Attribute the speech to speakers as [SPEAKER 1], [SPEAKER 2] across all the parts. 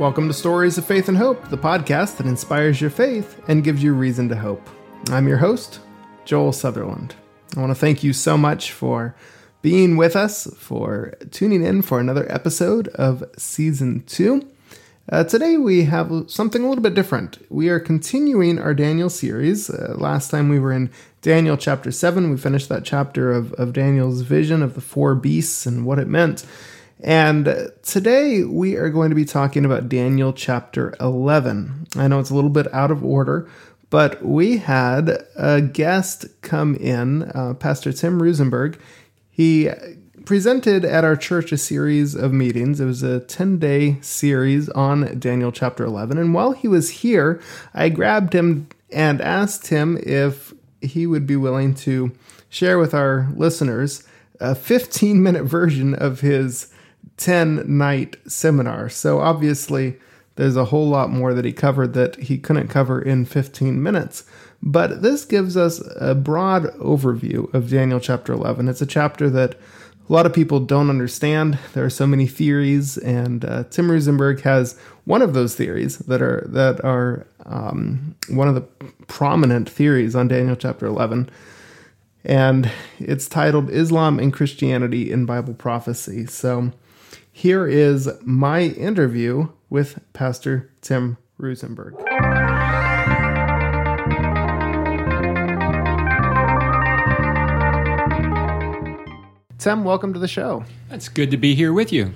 [SPEAKER 1] Welcome to Stories of Faith and Hope, the podcast that inspires your faith and gives you reason to hope. I'm your host, Joel Sutherland. I want to thank you so much for being with us, for tuning in for another episode of season two. Uh, today we have something a little bit different. We are continuing our Daniel series. Uh, last time we were in Daniel chapter 7. We finished that chapter of, of Daniel's vision of the four beasts and what it meant. And today we are going to be talking about Daniel chapter 11. I know it's a little bit out of order, but we had a guest come in, uh, Pastor Tim Roosenberg. He presented at our church a series of meetings. It was a 10 day series on Daniel chapter 11. And while he was here, I grabbed him and asked him if he would be willing to share with our listeners a 15 minute version of his 10 night seminar. So obviously, there's a whole lot more that he covered that he couldn't cover in 15 minutes. But this gives us a broad overview of Daniel chapter 11. It's a chapter that a lot of people don't understand. There are so many theories, and uh, Tim Roosenberg has one of those theories that are that are um, one of the prominent theories on Daniel chapter 11 and it's titled Islam and Christianity in Bible Prophecy. So here is my interview with Pastor Tim Roosenberg. Tim, welcome to the show.
[SPEAKER 2] It's good to be here with you.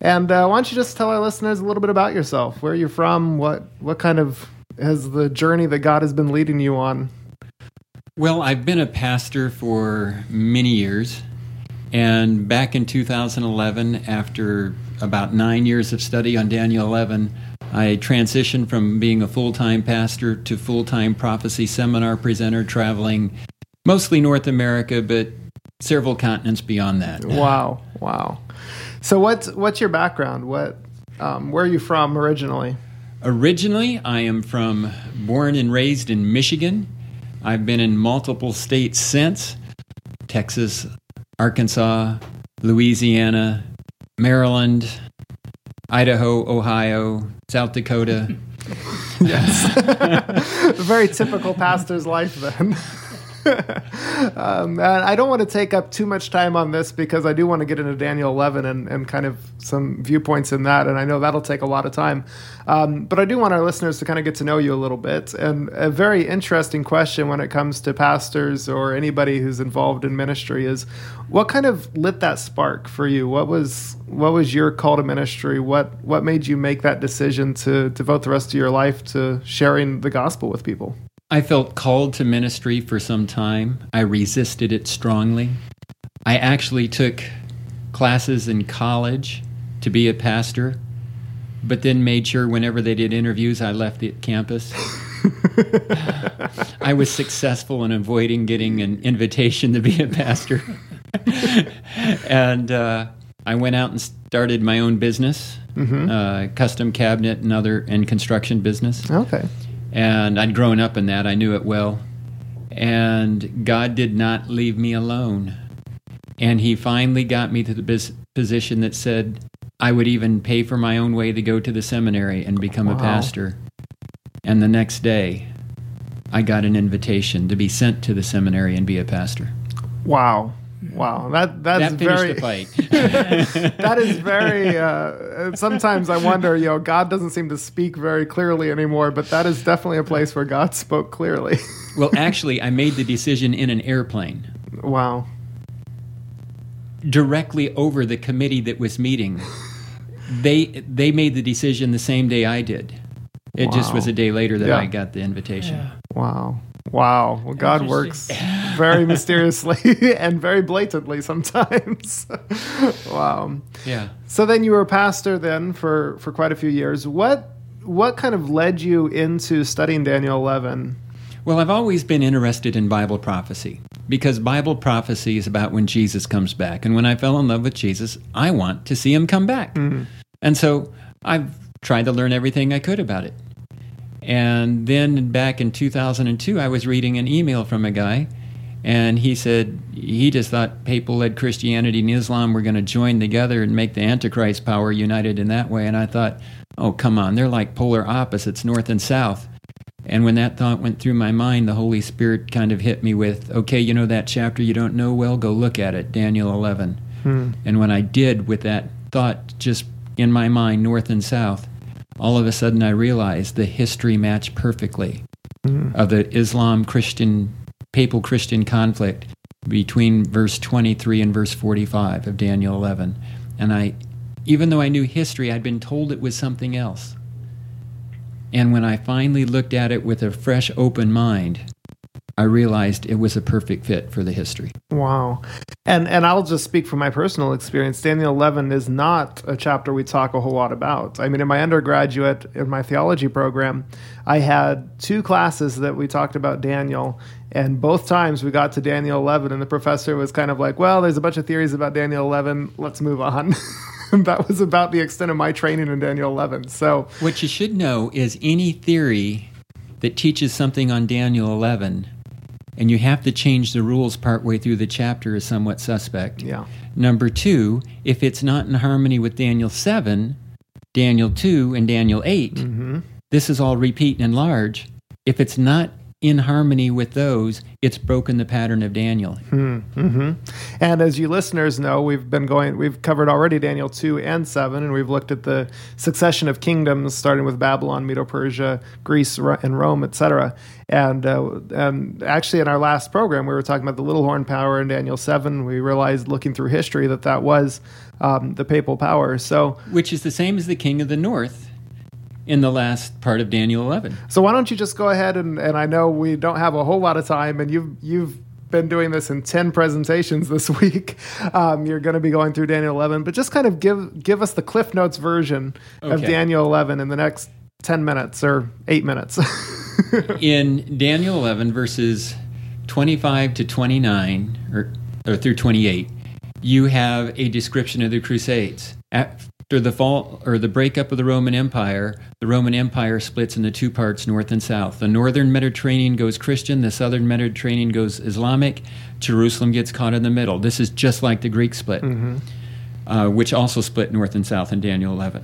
[SPEAKER 1] And uh, why don't you just tell our listeners a little bit about yourself, where you're from, what what kind of has the journey that God has been leading you on?
[SPEAKER 2] Well, I've been a pastor for many years. And back in 2011, after about nine years of study on Daniel 11, I transitioned from being a full time pastor to full time prophecy seminar presenter, traveling mostly North America, but several continents beyond that.
[SPEAKER 1] Wow, wow. So, what's what's your background? What, um, where are you from originally?
[SPEAKER 2] Originally, I am from born and raised in Michigan. I've been in multiple states since Texas, Arkansas, Louisiana, Maryland, Idaho, Ohio, South Dakota.
[SPEAKER 1] yes. very typical pastor's life then. um, I don't want to take up too much time on this because I do want to get into Daniel 11 and, and kind of some viewpoints in that, and I know that'll take a lot of time. Um, but I do want our listeners to kind of get to know you a little bit. And a very interesting question when it comes to pastors or anybody who's involved in ministry is, what kind of lit that spark for you? What was what was your call to ministry? What what made you make that decision to devote the rest of your life to sharing the gospel with people?
[SPEAKER 2] I felt called to ministry for some time. I resisted it strongly. I actually took classes in college to be a pastor, but then made sure whenever they did interviews, I left the campus. I was successful in avoiding getting an invitation to be a pastor. and uh, I went out and started my own business, mm-hmm. uh, custom cabinet and other and construction business.
[SPEAKER 1] Okay.
[SPEAKER 2] And I'd grown up in that, I knew it well. And God did not leave me alone. And He finally got me to the position that said I would even pay for my own way to go to the seminary and become wow. a pastor. And the next day, I got an invitation to be sent to the seminary and be a pastor.
[SPEAKER 1] Wow. Wow, that that's
[SPEAKER 2] that
[SPEAKER 1] very.
[SPEAKER 2] The fight.
[SPEAKER 1] that is very. Uh, sometimes I wonder, you know, God doesn't seem to speak very clearly anymore, but that is definitely a place where God spoke clearly.
[SPEAKER 2] well, actually, I made the decision in an airplane.
[SPEAKER 1] Wow.
[SPEAKER 2] Directly over the committee that was meeting, they they made the decision the same day I did. It wow. just was a day later that yeah. I got the invitation. Yeah.
[SPEAKER 1] Wow. Wow. Well, God works very mysteriously and very blatantly sometimes. wow.
[SPEAKER 2] Yeah.
[SPEAKER 1] So then you were a pastor then for, for quite a few years. What what kind of led you into studying Daniel 11?
[SPEAKER 2] Well, I've always been interested in Bible prophecy because Bible prophecy is about when Jesus comes back. And when I fell in love with Jesus, I want to see him come back. Mm-hmm. And so I've tried to learn everything I could about it. And then back in 2002, I was reading an email from a guy, And he said he just thought papal led Christianity and Islam were going to join together and make the Antichrist power united in that way. And I thought, oh, come on, they're like polar opposites, north and south. And when that thought went through my mind, the Holy Spirit kind of hit me with, okay, you know that chapter you don't know well? Go look at it, Daniel 11. Hmm. And when I did, with that thought just in my mind, north and south, all of a sudden I realized the history matched perfectly mm. of the Islam Christian, papal Christian conflict between verse 23 and verse 45 of Daniel 11. And I, even though I knew history, I'd been told it was something else. And when I finally looked at it with a fresh, open mind, I realized it was a perfect fit for the history.
[SPEAKER 1] Wow. And and I'll just speak from my personal experience. Daniel 11 is not a chapter we talk a whole lot about. I mean, in my undergraduate in my theology program, I had two classes that we talked about Daniel, and both times we got to Daniel 11 and the professor was kind of like, "Well, there's a bunch of theories about Daniel 11. Let's move on." that was about the extent of my training in Daniel 11. So,
[SPEAKER 2] what you should know is any theory that teaches something on Daniel 11 and you have to change the rules partway through the chapter is somewhat suspect.
[SPEAKER 1] Yeah.
[SPEAKER 2] Number two, if it's not in harmony with Daniel 7, Daniel 2, and Daniel 8, mm-hmm. this is all repeat and enlarge. If it's not in harmony with those, it's broken the pattern of Daniel.
[SPEAKER 1] Hmm, mm-hmm. And as you listeners know, we've been going, we've covered already Daniel 2 and 7, and we've looked at the succession of kingdoms, starting with Babylon, Medo Persia, Greece, and Rome, etc. And, uh, and actually, in our last program, we were talking about the little horn power in Daniel 7. We realized, looking through history, that that was um, the papal power. So,
[SPEAKER 2] Which is the same as the king of the north in the last part of Daniel 11.
[SPEAKER 1] So why don't you just go ahead and, and I know we don't have a whole lot of time and you've you've been doing this in 10 presentations this week. Um, you're going to be going through Daniel 11, but just kind of give give us the Cliff Notes version okay. of Daniel 11 in the next 10 minutes or 8 minutes.
[SPEAKER 2] in Daniel 11 verses 25 to 29 or, or through 28, you have a description of the crusades. At, after the fall or the breakup of the Roman Empire, the Roman Empire splits into two parts, north and south. The northern Mediterranean goes Christian, the southern Mediterranean goes Islamic. Jerusalem gets caught in the middle. This is just like the Greek split, mm-hmm. uh, which also split north and south in Daniel 11.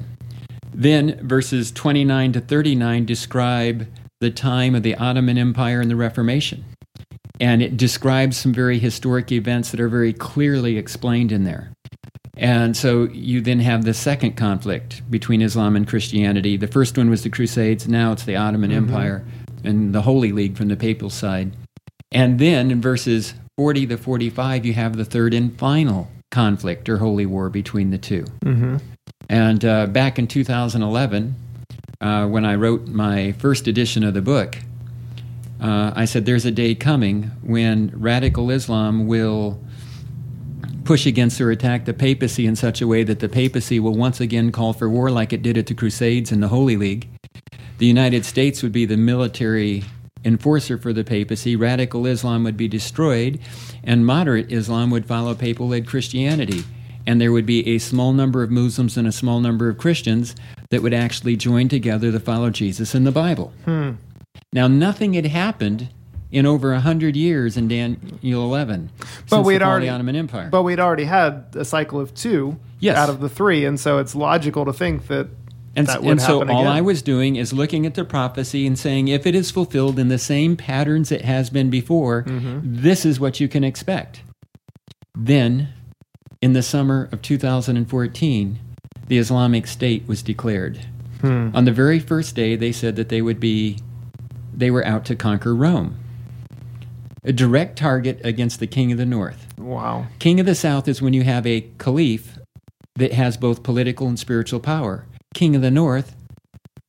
[SPEAKER 2] Then verses 29 to 39 describe the time of the Ottoman Empire and the Reformation. And it describes some very historic events that are very clearly explained in there. And so you then have the second conflict between Islam and Christianity. The first one was the Crusades, now it's the Ottoman mm-hmm. Empire and the Holy League from the papal side. And then in verses 40 to 45, you have the third and final conflict or holy war between the 2 mm-hmm. And uh, back in 2011, uh, when I wrote my first edition of the book, uh, I said there's a day coming when radical Islam will push against or attack the papacy in such a way that the papacy will once again call for war like it did at the Crusades and the Holy League. The United States would be the military enforcer for the papacy, radical Islam would be destroyed, and moderate Islam would follow papal led Christianity. And there would be a small number of Muslims and a small number of Christians that would actually join together to follow Jesus and the Bible. Hmm. Now, nothing had happened in over a hundred years in Daniel 11.
[SPEAKER 1] But we'd already
[SPEAKER 2] Ottoman Empire.
[SPEAKER 1] But we'd already had a cycle of two yes. out of the three, and so it's logical to think that.
[SPEAKER 2] And,
[SPEAKER 1] that
[SPEAKER 2] and so
[SPEAKER 1] all
[SPEAKER 2] I was doing is looking at the prophecy and saying, if it is fulfilled in the same patterns it has been before, mm-hmm. this is what you can expect. Then, in the summer of 2014, the Islamic State was declared. Hmm. On the very first day, they said that they would be, they were out to conquer Rome a direct target against the king of the north.
[SPEAKER 1] Wow.
[SPEAKER 2] King of the south is when you have a caliph that has both political and spiritual power. King of the north,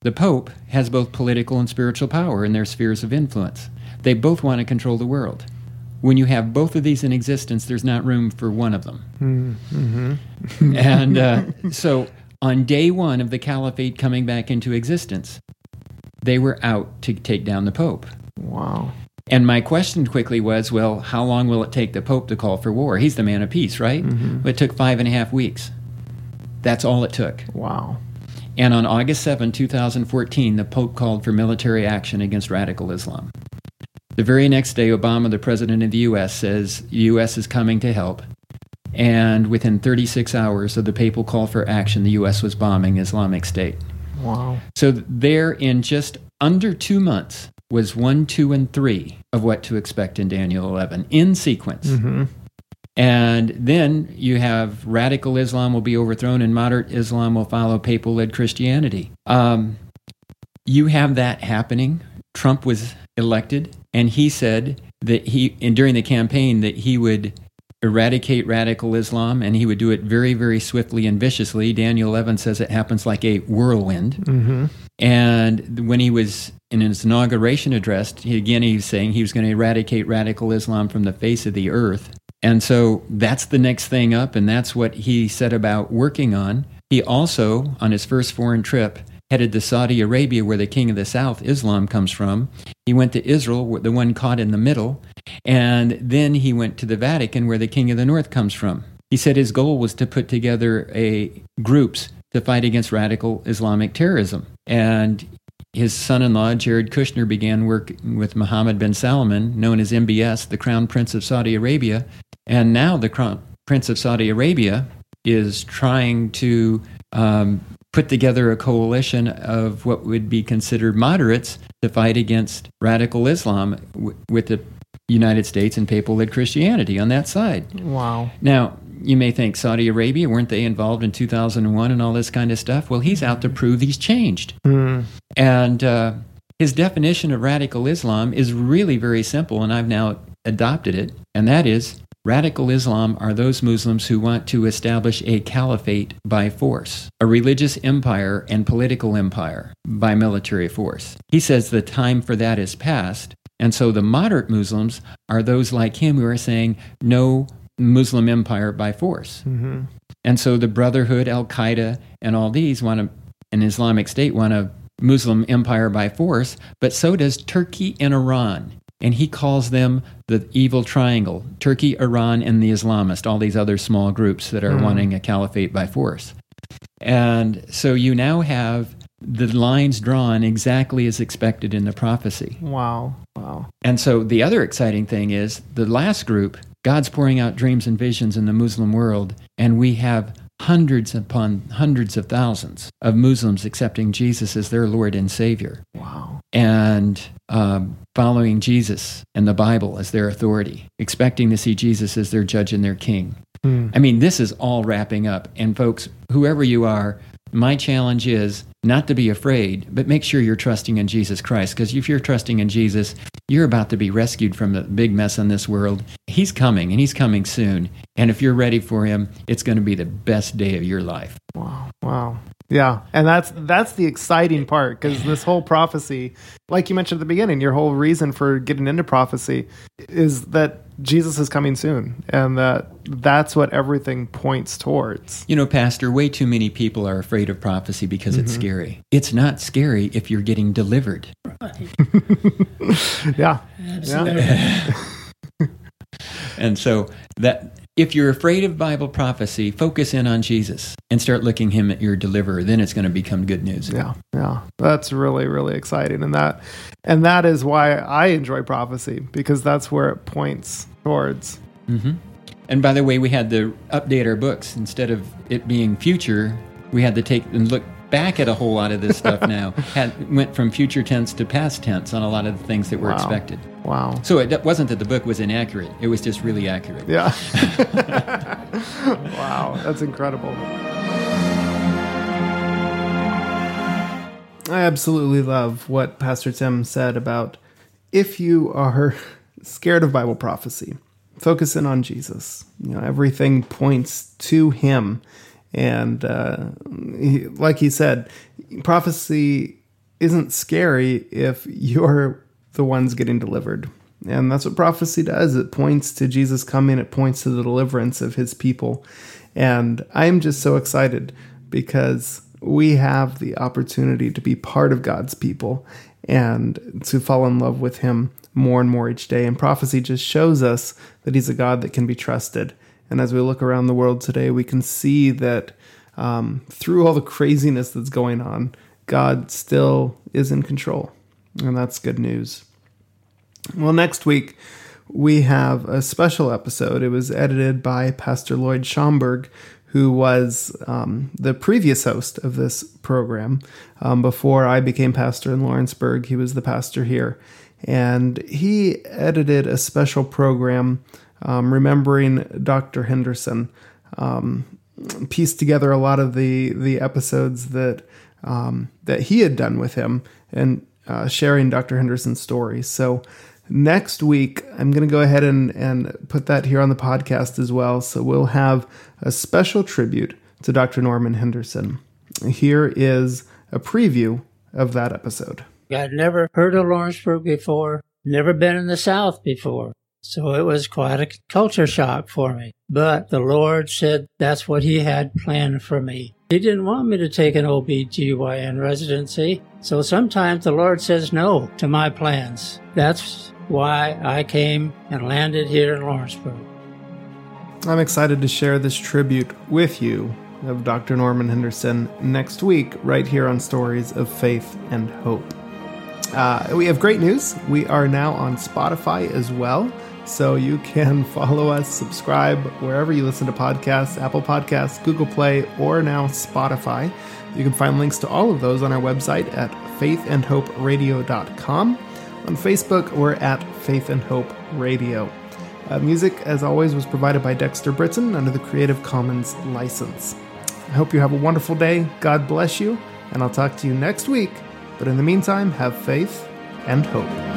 [SPEAKER 2] the pope, has both political and spiritual power in their spheres of influence. They both want to control the world. When you have both of these in existence, there's not room for one of them. Mm-hmm. and uh, so on day one of the caliphate coming back into existence, they were out to take down the pope.
[SPEAKER 1] Wow.
[SPEAKER 2] And my question quickly was, well, how long will it take the Pope to call for war? He's the man of peace, right? Mm-hmm. It took five and a half weeks. That's all it took.
[SPEAKER 1] Wow.
[SPEAKER 2] And on August 7, 2014, the Pope called for military action against radical Islam. The very next day, Obama, the president of the U.S., says the U.S. is coming to help. And within 36 hours of the papal call for action, the U.S. was bombing Islamic State.
[SPEAKER 1] Wow.
[SPEAKER 2] So there, in just under two months, was one, two, and three of what to expect in Daniel 11 in sequence.
[SPEAKER 1] Mm-hmm.
[SPEAKER 2] And then you have radical Islam will be overthrown and moderate Islam will follow papal led Christianity. Um, you have that happening. Trump was elected, and he said that he, and during the campaign, that he would eradicate radical Islam and he would do it very, very swiftly and viciously. Daniel 11 says it happens like a whirlwind.
[SPEAKER 1] Mm-hmm.
[SPEAKER 2] And when he was in his inauguration address, he, again, he was saying he was going to eradicate radical Islam from the face of the earth. And so that's the next thing up, and that's what he set about working on. He also, on his first foreign trip, headed to Saudi Arabia, where the king of the south, Islam, comes from. He went to Israel, the one caught in the middle, and then he went to the Vatican, where the king of the north comes from. He said his goal was to put together a groups to fight against radical Islamic terrorism. And his son in law, Jared Kushner, began work with Mohammed bin Salman, known as MBS, the Crown Prince of Saudi Arabia. And now the Crown Prince of Saudi Arabia is trying to um, put together a coalition of what would be considered moderates to fight against radical Islam w- with the United States and papal led Christianity on that side.
[SPEAKER 1] Wow.
[SPEAKER 2] Now, you may think Saudi Arabia, weren't they involved in 2001 and all this kind of stuff? Well, he's out to prove he's changed.
[SPEAKER 1] Mm.
[SPEAKER 2] And uh, his definition of radical Islam is really very simple, and I've now adopted it, and that is radical Islam are those Muslims who want to establish a caliphate by force, a religious empire and political empire by military force. He says the time for that is past. And so the moderate Muslims are those like him who are saying no Muslim empire by force.
[SPEAKER 1] Mm-hmm.
[SPEAKER 2] And so the Brotherhood, Al Qaeda, and all these want to, an Islamic State want a Muslim empire by force, but so does Turkey and Iran. And he calls them the evil triangle Turkey, Iran, and the Islamist, all these other small groups that are
[SPEAKER 1] Mm.
[SPEAKER 2] wanting a caliphate by force. And so you now have the lines drawn exactly as expected in the prophecy.
[SPEAKER 1] Wow. Wow.
[SPEAKER 2] And so the other exciting thing is the last group, God's pouring out dreams and visions in the Muslim world, and we have hundreds upon hundreds of thousands of Muslims accepting Jesus as their Lord and Savior
[SPEAKER 1] Wow.
[SPEAKER 2] and um, following Jesus and the Bible as their authority, expecting to see Jesus as their judge and their king.
[SPEAKER 1] Mm.
[SPEAKER 2] I mean, this is all wrapping up. And folks, whoever you are, my challenge is not to be afraid, but make sure you're trusting in Jesus Christ. Because if you're trusting in Jesus, you're about to be rescued from the big mess in this world. He's coming, and He's coming soon. And if you're ready for Him, it's going to be the best day of your life.
[SPEAKER 1] Wow. Wow. Yeah, and that's that's the exciting part because this whole prophecy, like you mentioned at the beginning, your whole reason for getting into prophecy is that Jesus is coming soon, and that that's what everything points towards.
[SPEAKER 2] You know, Pastor, way too many people are afraid of prophecy because it's mm-hmm. scary. It's not scary if you're getting delivered.
[SPEAKER 1] Yeah,
[SPEAKER 3] Absolutely.
[SPEAKER 2] And so that if you're afraid of Bible prophecy, focus in on Jesus and start looking him at your deliverer. Then it's going to become good news.
[SPEAKER 1] yeah, yeah. That's really really exciting, and that and that is why I enjoy prophecy because that's where it points towards.
[SPEAKER 2] hmm And by the way, we had to update our books instead of it being future. We had to take and look back at a whole lot of this stuff now. Had went from future tense to past tense on a lot of the things that were
[SPEAKER 1] Wow.
[SPEAKER 2] expected.
[SPEAKER 1] Wow.
[SPEAKER 2] So it wasn't that the book was inaccurate; it was just really accurate.
[SPEAKER 1] Yeah. wow, that's incredible. I absolutely love what Pastor Tim said about if you are scared of Bible prophecy, focus in on Jesus. You know, everything points to Him, and uh, he, like he said, prophecy isn't scary if you're the ones getting delivered. And that's what prophecy does. It points to Jesus coming, it points to the deliverance of his people. And I'm just so excited because we have the opportunity to be part of God's people and to fall in love with him more and more each day. And prophecy just shows us that he's a God that can be trusted. And as we look around the world today, we can see that um, through all the craziness that's going on, God still is in control. And that's good news. Well, next week we have a special episode. It was edited by Pastor Lloyd Schomburg, who was um, the previous host of this program. Um, before I became pastor in Lawrenceburg, he was the pastor here. And he edited a special program um, remembering Dr. Henderson, um, pieced together a lot of the, the episodes that, um, that he had done with him and uh, sharing Dr. Henderson's story. So next week, I'm going to go ahead and, and put that here on the podcast as well. So we'll have a special tribute to Dr. Norman Henderson. Here is a preview of that episode.
[SPEAKER 3] I'd never heard of Lawrenceburg before, never been in the South before. So it was quite a culture shock for me. But the Lord said that's what He had planned for me. He didn't want me to take an OBGYN residency. So sometimes the Lord says no to my plans. That's why I came and landed here in Lawrenceburg.
[SPEAKER 1] I'm excited to share this tribute with you of Dr. Norman Henderson next week, right here on Stories of Faith and Hope. Uh, we have great news. We are now on Spotify as well. So you can follow us, subscribe wherever you listen to podcasts Apple Podcasts, Google Play, or now Spotify. You can find links to all of those on our website at faithandhoperadio.com. On Facebook, we're at Faith and Hope Radio. Uh, music, as always, was provided by Dexter Britain under the Creative Commons license. I hope you have a wonderful day. God bless you, and I'll talk to you next week. But in the meantime, have faith and hope.